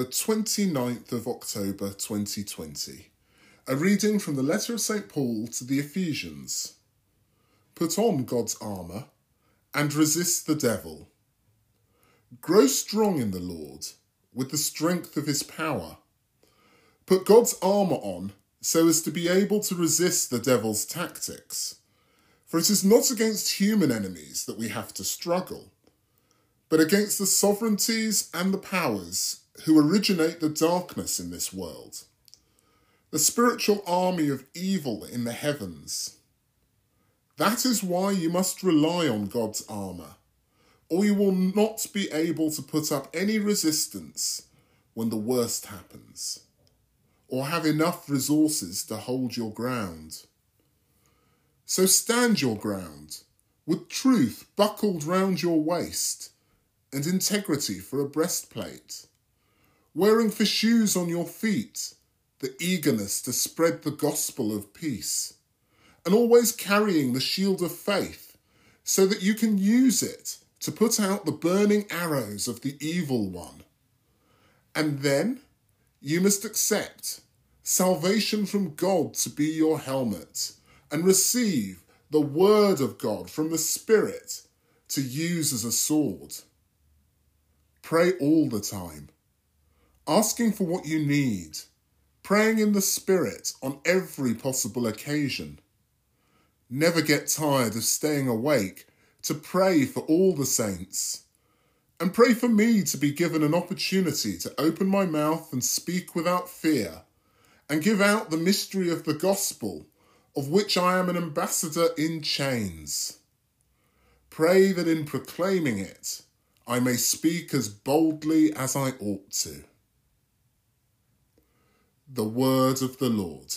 the 29th of October 2020. A reading from the letter of St. Paul to the Ephesians. Put on God's armour and resist the devil. Grow strong in the Lord with the strength of his power. Put God's armour on so as to be able to resist the devil's tactics. For it is not against human enemies that we have to struggle, but against the sovereignties and the powers who originate the darkness in this world, the spiritual army of evil in the heavens. That is why you must rely on God's armour, or you will not be able to put up any resistance when the worst happens or have enough resources to hold your ground. So stand your ground, with truth buckled round your waist, and integrity for a breastplate, wearing for shoes on your feet the eagerness to spread the gospel of peace, and always carrying the shield of faith, so that you can use it to put out the burning arrows of the evil one. And then you must accept salvation from God to be your helmet and receive the Word of God from the Spirit to use as a sword. Pray all the time, asking for what you need, praying in the Spirit on every possible occasion. Never get tired of staying awake to pray for all the saints and pray for me to be given an opportunity to open my mouth and speak without fear, and give out the mystery of the gospel, of which I am an ambassador in chains. Pray that in proclaiming it, I may speak as boldly as I ought to. The words of the Lord.